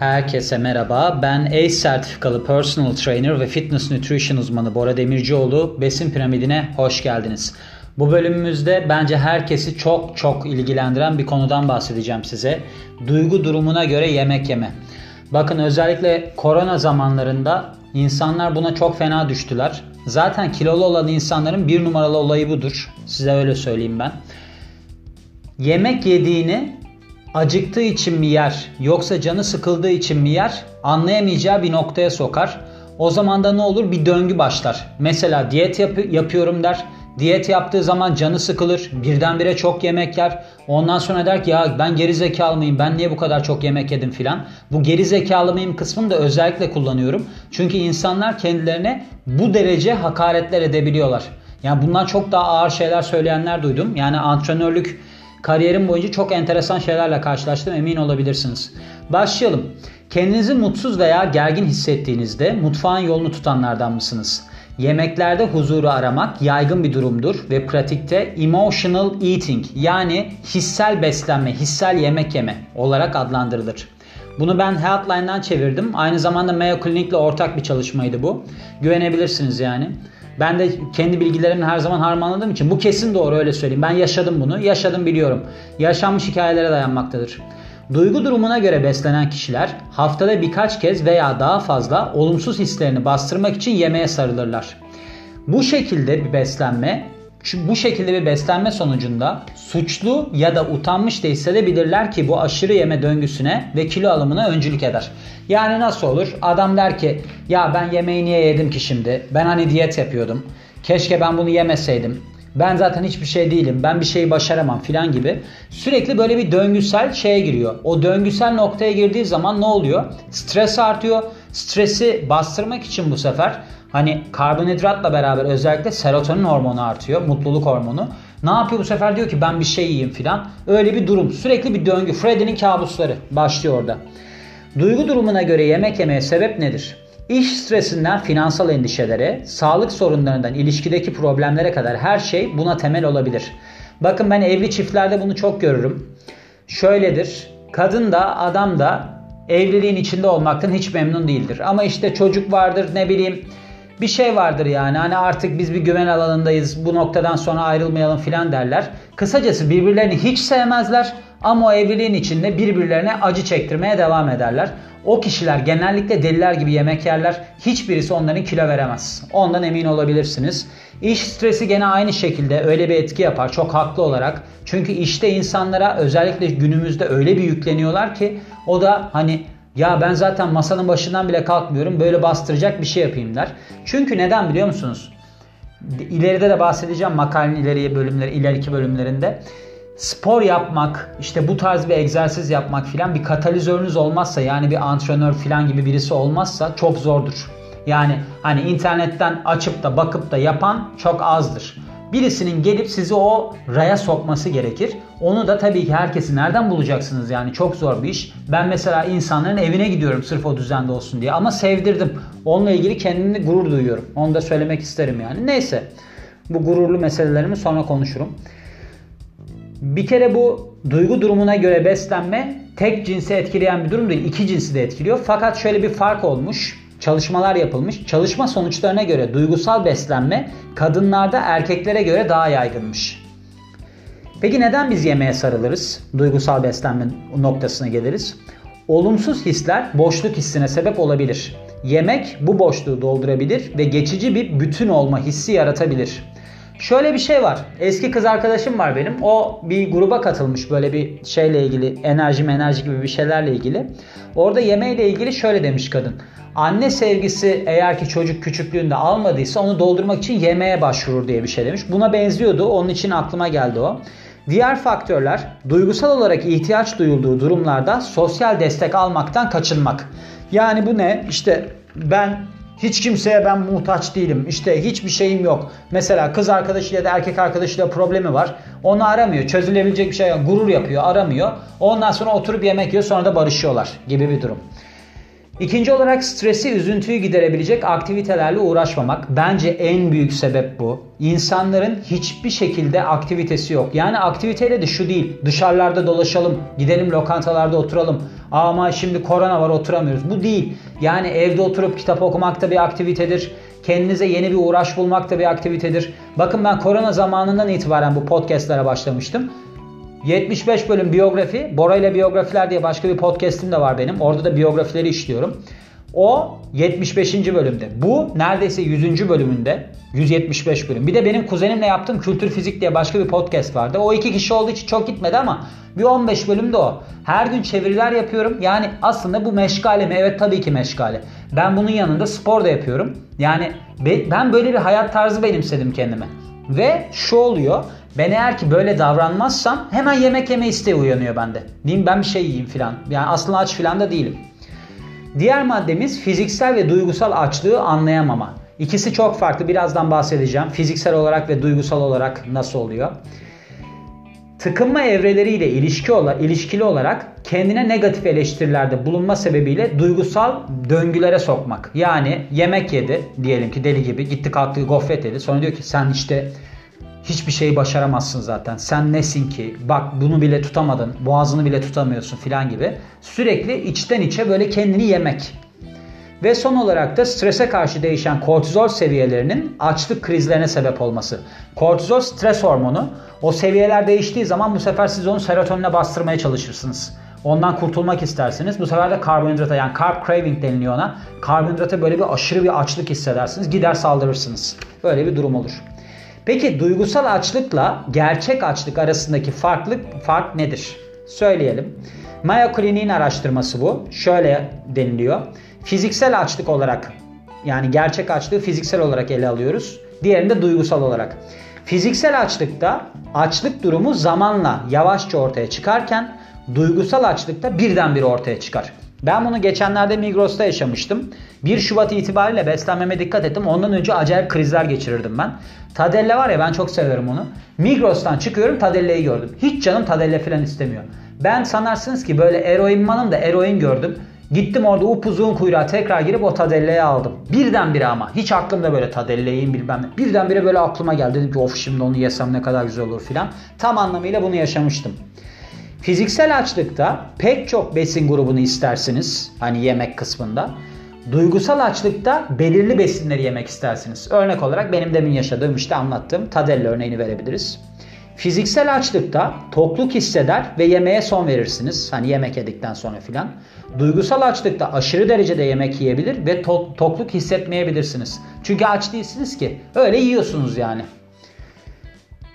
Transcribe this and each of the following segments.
Herkese merhaba. Ben ACE sertifikalı personal trainer ve fitness nutrition uzmanı Bora Demircioğlu. Besin piramidine hoş geldiniz. Bu bölümümüzde bence herkesi çok çok ilgilendiren bir konudan bahsedeceğim size. Duygu durumuna göre yemek yeme. Bakın özellikle korona zamanlarında insanlar buna çok fena düştüler. Zaten kilolu olan insanların bir numaralı olayı budur. Size öyle söyleyeyim ben. Yemek yediğini acıktığı için mi yer yoksa canı sıkıldığı için mi yer anlayamayacağı bir noktaya sokar. O zaman da ne olur? Bir döngü başlar. Mesela diyet yap- yapıyorum der. Diyet yaptığı zaman canı sıkılır. Birdenbire çok yemek yer. Ondan sonra der ki ya ben geri zekalı mıyım? Ben niye bu kadar çok yemek yedim filan. Bu geri zekalı mıyım kısmını da özellikle kullanıyorum. Çünkü insanlar kendilerine bu derece hakaretler edebiliyorlar. Yani bundan çok daha ağır şeyler söyleyenler duydum. Yani antrenörlük Kariyerim boyunca çok enteresan şeylerle karşılaştım emin olabilirsiniz. Başlayalım. Kendinizi mutsuz veya gergin hissettiğinizde mutfağın yolunu tutanlardan mısınız? Yemeklerde huzuru aramak yaygın bir durumdur ve pratikte emotional eating yani hissel beslenme, hissel yemek yeme olarak adlandırılır. Bunu ben Healthline'dan çevirdim. Aynı zamanda Mayo Clinic'le ortak bir çalışmaydı bu. Güvenebilirsiniz yani. Ben de kendi bilgilerimi her zaman harmanladığım için bu kesin doğru öyle söyleyeyim. Ben yaşadım bunu. Yaşadım biliyorum. Yaşanmış hikayelere dayanmaktadır. Duygu durumuna göre beslenen kişiler haftada birkaç kez veya daha fazla olumsuz hislerini bastırmak için yemeğe sarılırlar. Bu şekilde bir beslenme bu şekilde bir beslenme sonucunda suçlu ya da utanmış da hissedebilirler ki bu aşırı yeme döngüsüne ve kilo alımına öncülük eder. Yani nasıl olur? Adam der ki ya ben yemeği niye yedim ki şimdi? Ben hani diyet yapıyordum. Keşke ben bunu yemeseydim. Ben zaten hiçbir şey değilim. Ben bir şeyi başaramam filan gibi. Sürekli böyle bir döngüsel şeye giriyor. O döngüsel noktaya girdiği zaman ne oluyor? Stres artıyor. Stresi bastırmak için bu sefer hani karbonhidratla beraber özellikle serotonin hormonu artıyor. Mutluluk hormonu. Ne yapıyor bu sefer? Diyor ki ben bir şey yiyeyim filan. Öyle bir durum. Sürekli bir döngü. Freddy'nin kabusları başlıyor orada. Duygu durumuna göre yemek yemeye sebep nedir? İş stresinden finansal endişelere, sağlık sorunlarından ilişkideki problemlere kadar her şey buna temel olabilir. Bakın ben evli çiftlerde bunu çok görürüm. Şöyledir. Kadın da adam da evliliğin içinde olmaktan hiç memnun değildir. Ama işte çocuk vardır ne bileyim bir şey vardır yani. Hani artık biz bir güven alanındayız. Bu noktadan sonra ayrılmayalım filan derler. Kısacası birbirlerini hiç sevmezler ama o evliliğin içinde birbirlerine acı çektirmeye devam ederler. O kişiler genellikle deliler gibi yemek yerler. Hiçbirisi onların kilo veremez. Ondan emin olabilirsiniz. İş stresi gene aynı şekilde öyle bir etki yapar çok haklı olarak. Çünkü işte insanlara özellikle günümüzde öyle bir yükleniyorlar ki o da hani ya ben zaten masanın başından bile kalkmıyorum böyle bastıracak bir şey yapayım der. Çünkü neden biliyor musunuz? İleride de bahsedeceğim makalenin ileriye bölümleri, ileriki bölümlerinde spor yapmak, işte bu tarz bir egzersiz yapmak filan bir katalizörünüz olmazsa yani bir antrenör filan gibi birisi olmazsa çok zordur. Yani hani internetten açıp da bakıp da yapan çok azdır. Birisinin gelip sizi o raya sokması gerekir. Onu da tabii ki herkesi nereden bulacaksınız yani çok zor bir iş. Ben mesela insanların evine gidiyorum sırf o düzende olsun diye ama sevdirdim. Onunla ilgili kendimle gurur duyuyorum. Onu da söylemek isterim yani. Neyse bu gururlu meselelerimi sonra konuşurum. Bir kere bu duygu durumuna göre beslenme tek cinsi etkileyen bir durum değil. İki cinsi de etkiliyor. Fakat şöyle bir fark olmuş. Çalışmalar yapılmış. Çalışma sonuçlarına göre duygusal beslenme kadınlarda erkeklere göre daha yaygınmış. Peki neden biz yemeğe sarılırız? Duygusal beslenme noktasına geliriz. Olumsuz hisler boşluk hissine sebep olabilir. Yemek bu boşluğu doldurabilir ve geçici bir bütün olma hissi yaratabilir. Şöyle bir şey var. Eski kız arkadaşım var benim. O bir gruba katılmış böyle bir şeyle ilgili enerji enerji gibi bir şeylerle ilgili. Orada yemeğiyle ilgili şöyle demiş kadın. Anne sevgisi eğer ki çocuk küçüklüğünde almadıysa onu doldurmak için yemeğe başvurur diye bir şey demiş. Buna benziyordu. Onun için aklıma geldi o. Diğer faktörler duygusal olarak ihtiyaç duyulduğu durumlarda sosyal destek almaktan kaçınmak. Yani bu ne? İşte ben hiç kimseye ben muhtaç değilim. İşte hiçbir şeyim yok. Mesela kız arkadaşıyla da erkek arkadaşıyla problemi var. Onu aramıyor. Çözülebilecek bir şey yok. Gurur yapıyor. Aramıyor. Ondan sonra oturup yemek yiyor. Sonra da barışıyorlar gibi bir durum. İkinci olarak stresi, üzüntüyü giderebilecek aktivitelerle uğraşmamak. Bence en büyük sebep bu. İnsanların hiçbir şekilde aktivitesi yok. Yani aktiviteyle de şu değil. Dışarılarda dolaşalım, gidelim lokantalarda oturalım. Ama şimdi korona var oturamıyoruz. Bu değil. Yani evde oturup kitap okumak da bir aktivitedir. Kendinize yeni bir uğraş bulmak da bir aktivitedir. Bakın ben korona zamanından itibaren bu podcastlere başlamıştım. 75 bölüm biyografi, Bora ile biyografiler diye başka bir podcast'im de var benim. Orada da biyografileri işliyorum. O 75. bölümde. Bu neredeyse 100. bölümünde. 175 bölüm. Bir de benim kuzenimle yaptığım Kültür Fizik diye başka bir podcast vardı. O iki kişi olduğu için çok gitmedi ama bir 15 bölümde o. Her gün çeviriler yapıyorum. Yani aslında bu meşgale mi? Evet tabii ki meşgale. Ben bunun yanında spor da yapıyorum. Yani ben böyle bir hayat tarzı benimsedim kendime. Ve şu oluyor. Ben eğer ki böyle davranmazsam hemen yemek yeme isteği uyanıyor bende. Diyeyim ben bir şey yiyeyim filan. Yani aslında aç filan da değilim. Diğer maddemiz fiziksel ve duygusal açlığı anlayamama. İkisi çok farklı. Birazdan bahsedeceğim. Fiziksel olarak ve duygusal olarak nasıl oluyor? Tıkınma evreleriyle ilişki ola, ilişkili olarak kendine negatif eleştirilerde bulunma sebebiyle duygusal döngülere sokmak. Yani yemek yedi diyelim ki deli gibi gitti kalktı gofret yedi. Sonra diyor ki sen işte hiçbir şeyi başaramazsın zaten. Sen nesin ki? Bak bunu bile tutamadın. Boğazını bile tutamıyorsun filan gibi. Sürekli içten içe böyle kendini yemek. Ve son olarak da strese karşı değişen kortizol seviyelerinin açlık krizlerine sebep olması. Kortizol stres hormonu. O seviyeler değiştiği zaman bu sefer siz onu serotonine bastırmaya çalışırsınız. Ondan kurtulmak istersiniz. Bu sefer de karbonhidrata yani carb craving deniliyor ona. Karbonhidrata böyle bir aşırı bir açlık hissedersiniz. Gider saldırırsınız. Böyle bir durum olur. Peki duygusal açlıkla gerçek açlık arasındaki farklılık fark nedir? Söyleyelim. Mayo Clinic'in araştırması bu. Şöyle deniliyor. Fiziksel açlık olarak yani gerçek açlığı fiziksel olarak ele alıyoruz. Diğerinde duygusal olarak. Fiziksel açlıkta açlık durumu zamanla yavaşça ortaya çıkarken duygusal açlıkta birdenbire ortaya çıkar. Ben bunu geçenlerde Migros'ta yaşamıştım. 1 Şubat itibariyle beslenmeme dikkat ettim. Ondan önce acayip krizler geçirirdim ben. Tadelle var ya ben çok severim onu. Migros'tan çıkıyorum Tadelle'yi gördüm. Hiç canım Tadelle falan istemiyor. Ben sanarsınız ki böyle eroin manım da eroin gördüm. Gittim orada upuzun kuyruğa tekrar girip o tadelleyi aldım. Birdenbire ama. Hiç aklımda böyle tadelleyin bilmem ne. Birdenbire böyle aklıma geldi. Dedim ki of şimdi onu yesem ne kadar güzel olur filan. Tam anlamıyla bunu yaşamıştım. Fiziksel açlıkta pek çok besin grubunu istersiniz. Hani yemek kısmında. Duygusal açlıkta belirli besinleri yemek istersiniz. Örnek olarak benim demin yaşadığım işte anlattığım Tadelle örneğini verebiliriz. Fiziksel açlıkta tokluk hisseder ve yemeğe son verirsiniz. Hani yemek yedikten sonra filan. Duygusal açlıkta aşırı derecede yemek yiyebilir ve to- tokluk hissetmeyebilirsiniz. Çünkü aç değilsiniz ki. Öyle yiyorsunuz yani.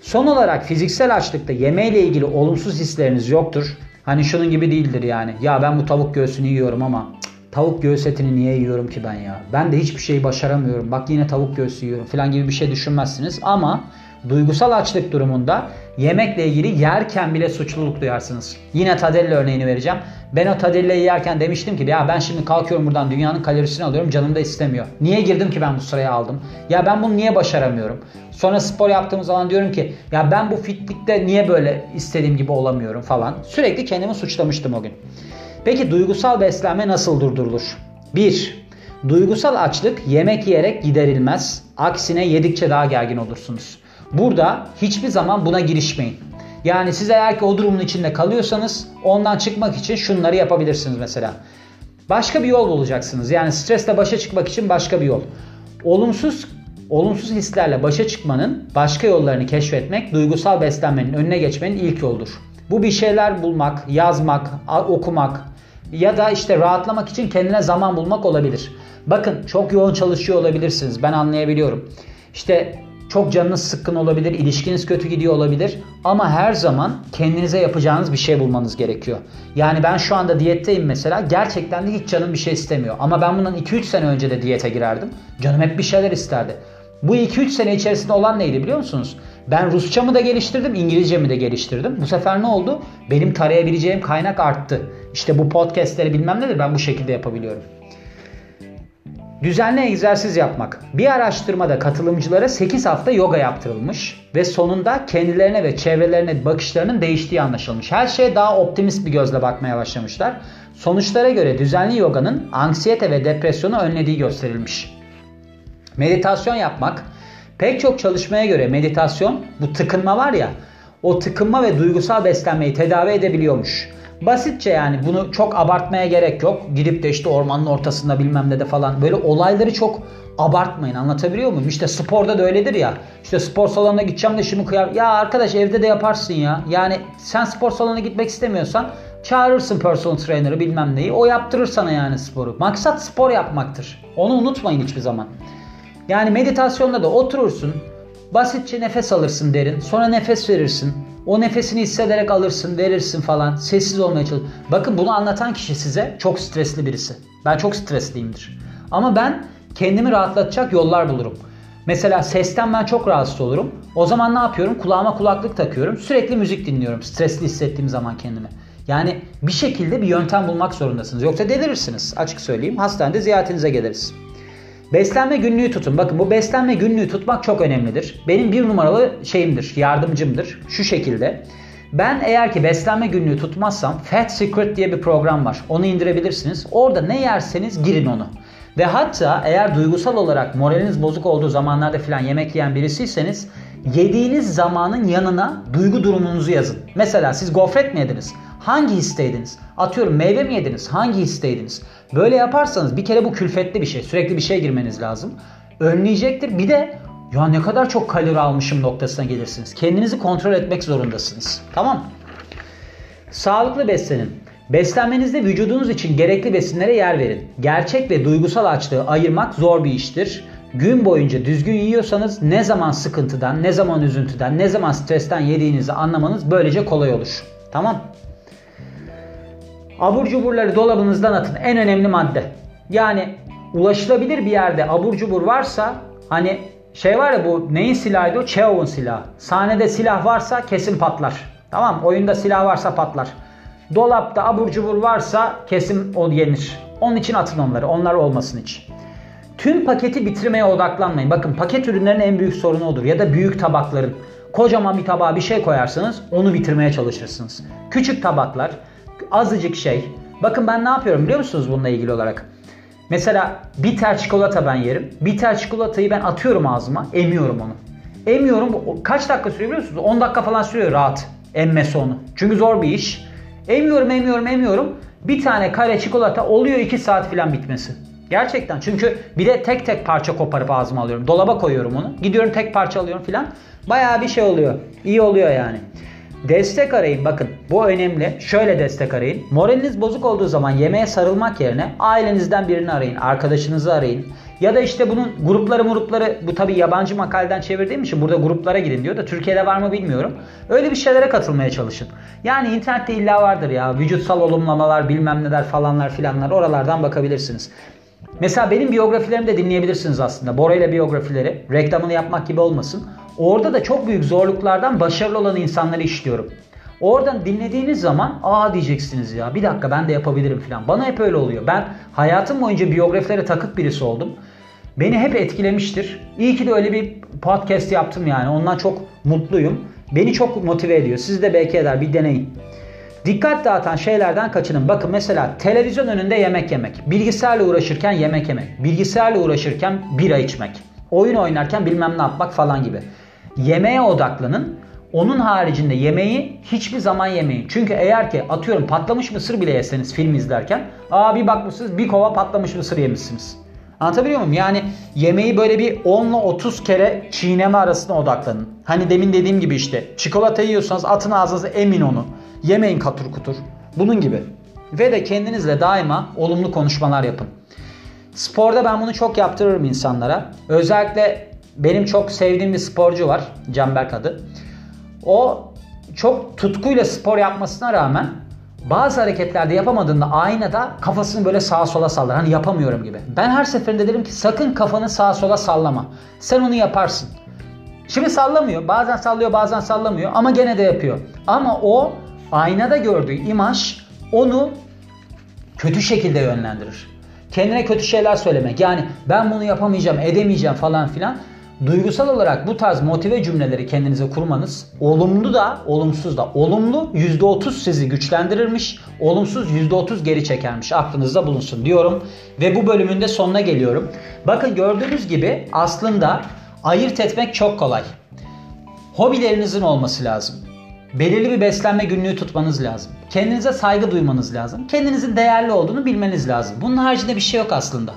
Son olarak fiziksel açlıkta yemeğle ilgili olumsuz hisleriniz yoktur. Hani şunun gibi değildir yani. Ya ben bu tavuk göğsünü yiyorum ama tavuk göğüs etini niye yiyorum ki ben ya? Ben de hiçbir şeyi başaramıyorum. Bak yine tavuk göğsü yiyorum falan gibi bir şey düşünmezsiniz. Ama duygusal açlık durumunda yemekle ilgili yerken bile suçluluk duyarsınız. Yine Tadelle örneğini vereceğim. Ben o Tadelle'yi yerken demiştim ki ya ben şimdi kalkıyorum buradan dünyanın kalorisini alıyorum canım da istemiyor. Niye girdim ki ben bu sıraya aldım? Ya ben bunu niye başaramıyorum? Sonra spor yaptığım zaman diyorum ki ya ben bu fitlikte niye böyle istediğim gibi olamıyorum falan. Sürekli kendimi suçlamıştım o gün. Peki duygusal beslenme nasıl durdurulur? 1. Duygusal açlık yemek yiyerek giderilmez. Aksine yedikçe daha gergin olursunuz. Burada hiçbir zaman buna girişmeyin. Yani siz eğer ki o durumun içinde kalıyorsanız ondan çıkmak için şunları yapabilirsiniz mesela. Başka bir yol bulacaksınız. Yani stresle başa çıkmak için başka bir yol. Olumsuz olumsuz hislerle başa çıkmanın başka yollarını keşfetmek duygusal beslenmenin önüne geçmenin ilk yoldur. Bu bir şeyler bulmak, yazmak, okumak ya da işte rahatlamak için kendine zaman bulmak olabilir. Bakın çok yoğun çalışıyor olabilirsiniz. Ben anlayabiliyorum. İşte çok canınız sıkkın olabilir, ilişkiniz kötü gidiyor olabilir ama her zaman kendinize yapacağınız bir şey bulmanız gerekiyor. Yani ben şu anda diyetteyim mesela gerçekten de hiç canım bir şey istemiyor. Ama ben bundan 2-3 sene önce de diyete girerdim. Canım hep bir şeyler isterdi. Bu 2-3 sene içerisinde olan neydi biliyor musunuz? Ben Rusçamı da geliştirdim, İngilizcemi de geliştirdim. Bu sefer ne oldu? Benim tarayabileceğim kaynak arttı. İşte bu podcastleri bilmem nedir ben bu şekilde yapabiliyorum. Düzenli egzersiz yapmak. Bir araştırmada katılımcılara 8 hafta yoga yaptırılmış ve sonunda kendilerine ve çevrelerine bakışlarının değiştiği anlaşılmış. Her şeye daha optimist bir gözle bakmaya başlamışlar. Sonuçlara göre düzenli yoganın anksiyete ve depresyonu önlediği gösterilmiş. Meditasyon yapmak. Pek çok çalışmaya göre meditasyon bu tıkınma var ya o tıkınma ve duygusal beslenmeyi tedavi edebiliyormuş. Basitçe yani bunu çok abartmaya gerek yok. Gidip de işte ormanın ortasında bilmem ne de falan böyle olayları çok abartmayın anlatabiliyor muyum? İşte sporda da öyledir ya. İşte spor salonuna gideceğim de şimdi kıyar. Ya arkadaş evde de yaparsın ya. Yani sen spor salonuna gitmek istemiyorsan çağırırsın personal trainer'ı bilmem neyi. O yaptırır sana yani sporu. Maksat spor yapmaktır. Onu unutmayın hiçbir zaman. Yani meditasyonda da oturursun. Basitçe nefes alırsın derin. Sonra nefes verirsin. O nefesini hissederek alırsın, verirsin falan. Sessiz olmaya çalış. Bakın bunu anlatan kişi size çok stresli birisi. Ben çok stresliyimdir. Ama ben kendimi rahatlatacak yollar bulurum. Mesela sesten ben çok rahatsız olurum. O zaman ne yapıyorum? Kulağıma kulaklık takıyorum. Sürekli müzik dinliyorum. Stresli hissettiğim zaman kendimi. Yani bir şekilde bir yöntem bulmak zorundasınız. Yoksa delirirsiniz. Açık söyleyeyim. Hastanede ziyaretinize geliriz. Beslenme günlüğü tutun. Bakın bu beslenme günlüğü tutmak çok önemlidir. Benim bir numaralı şeyimdir, yardımcımdır. Şu şekilde. Ben eğer ki beslenme günlüğü tutmazsam Fat Secret diye bir program var. Onu indirebilirsiniz. Orada ne yerseniz girin onu. Ve hatta eğer duygusal olarak moraliniz bozuk olduğu zamanlarda filan yemek yiyen birisiyseniz yediğiniz zamanın yanına duygu durumunuzu yazın. Mesela siz gofret mi yediniz? Hangi histeydiniz? Atıyorum meyve mi yediniz? Hangi histeydiniz? Böyle yaparsanız bir kere bu külfetli bir şey. Sürekli bir şey girmeniz lazım. Önleyecektir. Bir de ya ne kadar çok kalori almışım noktasına gelirsiniz. Kendinizi kontrol etmek zorundasınız. Tamam Sağlıklı beslenin. Beslenmenizde vücudunuz için gerekli besinlere yer verin. Gerçek ve duygusal açlığı ayırmak zor bir iştir. Gün boyunca düzgün yiyorsanız ne zaman sıkıntıdan, ne zaman üzüntüden, ne zaman stresten yediğinizi anlamanız böylece kolay olur. Tamam? Abur cuburları dolabınızdan atın. En önemli madde. Yani ulaşılabilir bir yerde abur cubur varsa hani şey var ya bu neyin silahıydı o? Chekhov'un silahı. Sahnede silah varsa kesin patlar. Tamam Oyunda silah varsa patlar. Dolapta abur cubur varsa kesin o yenir. Onun için atın onları. Onlar olmasın hiç. Tüm paketi bitirmeye odaklanmayın. Bakın paket ürünlerin en büyük sorunu odur. Ya da büyük tabakların. Kocaman bir tabağa bir şey koyarsınız onu bitirmeye çalışırsınız. Küçük tabaklar azıcık şey. Bakın ben ne yapıyorum biliyor musunuz bununla ilgili olarak? Mesela bitter çikolata ben yerim. Bitter çikolatayı ben atıyorum ağzıma, emiyorum onu. Emiyorum. Kaç dakika sürüyor biliyor musunuz? 10 dakika falan sürüyor rahat emmesi onu. Çünkü zor bir iş. Emiyorum, emiyorum, emiyorum. Bir tane kare çikolata oluyor 2 saat falan bitmesi. Gerçekten. Çünkü bir de tek tek parça koparıp ağzıma alıyorum. Dolaba koyuyorum onu. Gidiyorum tek parça alıyorum filan. Bayağı bir şey oluyor. İyi oluyor yani. Destek arayın bakın bu önemli. Şöyle destek arayın. Moraliniz bozuk olduğu zaman yemeğe sarılmak yerine ailenizden birini arayın. Arkadaşınızı arayın. Ya da işte bunun grupları grupları bu tabi yabancı makaleden çevirdiğim için burada gruplara girin diyor da Türkiye'de var mı bilmiyorum. Öyle bir şeylere katılmaya çalışın. Yani internette illa vardır ya vücutsal olumlamalar bilmem neler falanlar filanlar oralardan bakabilirsiniz. Mesela benim biyografilerimi de dinleyebilirsiniz aslında. Bora ile biyografileri. Reklamını yapmak gibi olmasın. Orada da çok büyük zorluklardan başarılı olan insanları işliyorum. Oradan dinlediğiniz zaman aa diyeceksiniz ya bir dakika ben de yapabilirim falan. Bana hep öyle oluyor. Ben hayatım boyunca biyografilere takık birisi oldum. Beni hep etkilemiştir. İyi ki de öyle bir podcast yaptım yani. Ondan çok mutluyum. Beni çok motive ediyor. Siz de belki eder bir deneyin. Dikkat dağıtan şeylerden kaçının. Bakın mesela televizyon önünde yemek yemek. Bilgisayarla uğraşırken yemek yemek. Bilgisayarla uğraşırken bira içmek. Oyun oynarken bilmem ne yapmak falan gibi yemeğe odaklanın. Onun haricinde yemeği hiçbir zaman yemeyin. Çünkü eğer ki atıyorum patlamış mısır bile yeseniz film izlerken aa bir bakmışsınız bir kova patlamış mısır yemişsiniz. Anlatabiliyor muyum? Yani yemeği böyle bir 10 ile 30 kere çiğneme arasına odaklanın. Hani demin dediğim gibi işte çikolata yiyorsanız atın ağzınıza emin onu. Yemeyin katur kutur. Bunun gibi. Ve de kendinizle daima olumlu konuşmalar yapın. Sporda ben bunu çok yaptırırım insanlara. Özellikle benim çok sevdiğim bir sporcu var. Canberk adı. O çok tutkuyla spor yapmasına rağmen bazı hareketlerde yapamadığında aynada kafasını böyle sağa sola sallar. Hani yapamıyorum gibi. Ben her seferinde derim ki sakın kafanı sağa sola sallama. Sen onu yaparsın. Şimdi sallamıyor. Bazen sallıyor bazen sallamıyor ama gene de yapıyor. Ama o aynada gördüğü imaj onu kötü şekilde yönlendirir. kendine kötü şeyler söylemek. Yani ben bunu yapamayacağım, edemeyeceğim falan filan. Duygusal olarak bu tarz motive cümleleri kendinize kurmanız olumlu da olumsuz da olumlu %30 sizi güçlendirirmiş olumsuz %30 geri çekermiş aklınızda bulunsun diyorum ve bu bölümün de sonuna geliyorum. Bakın gördüğünüz gibi aslında ayırt etmek çok kolay. Hobilerinizin olması lazım. Belirli bir beslenme günlüğü tutmanız lazım. Kendinize saygı duymanız lazım. Kendinizin değerli olduğunu bilmeniz lazım. Bunun haricinde bir şey yok aslında.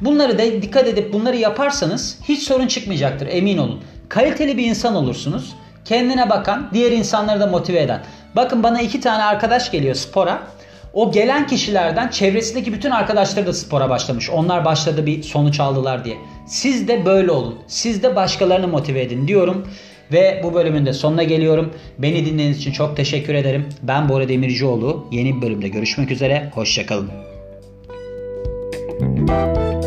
Bunları da dikkat edip bunları yaparsanız hiç sorun çıkmayacaktır emin olun. Kaliteli bir insan olursunuz. Kendine bakan, diğer insanları da motive eden. Bakın bana iki tane arkadaş geliyor spora. O gelen kişilerden çevresindeki bütün arkadaşları da spora başlamış. Onlar başladı bir sonuç aldılar diye. Siz de böyle olun. Siz de başkalarını motive edin diyorum. Ve bu bölümün de sonuna geliyorum. Beni dinlediğiniz için çok teşekkür ederim. Ben Bora Demircioğlu. Yeni bir bölümde görüşmek üzere. Hoşçakalın. Müzik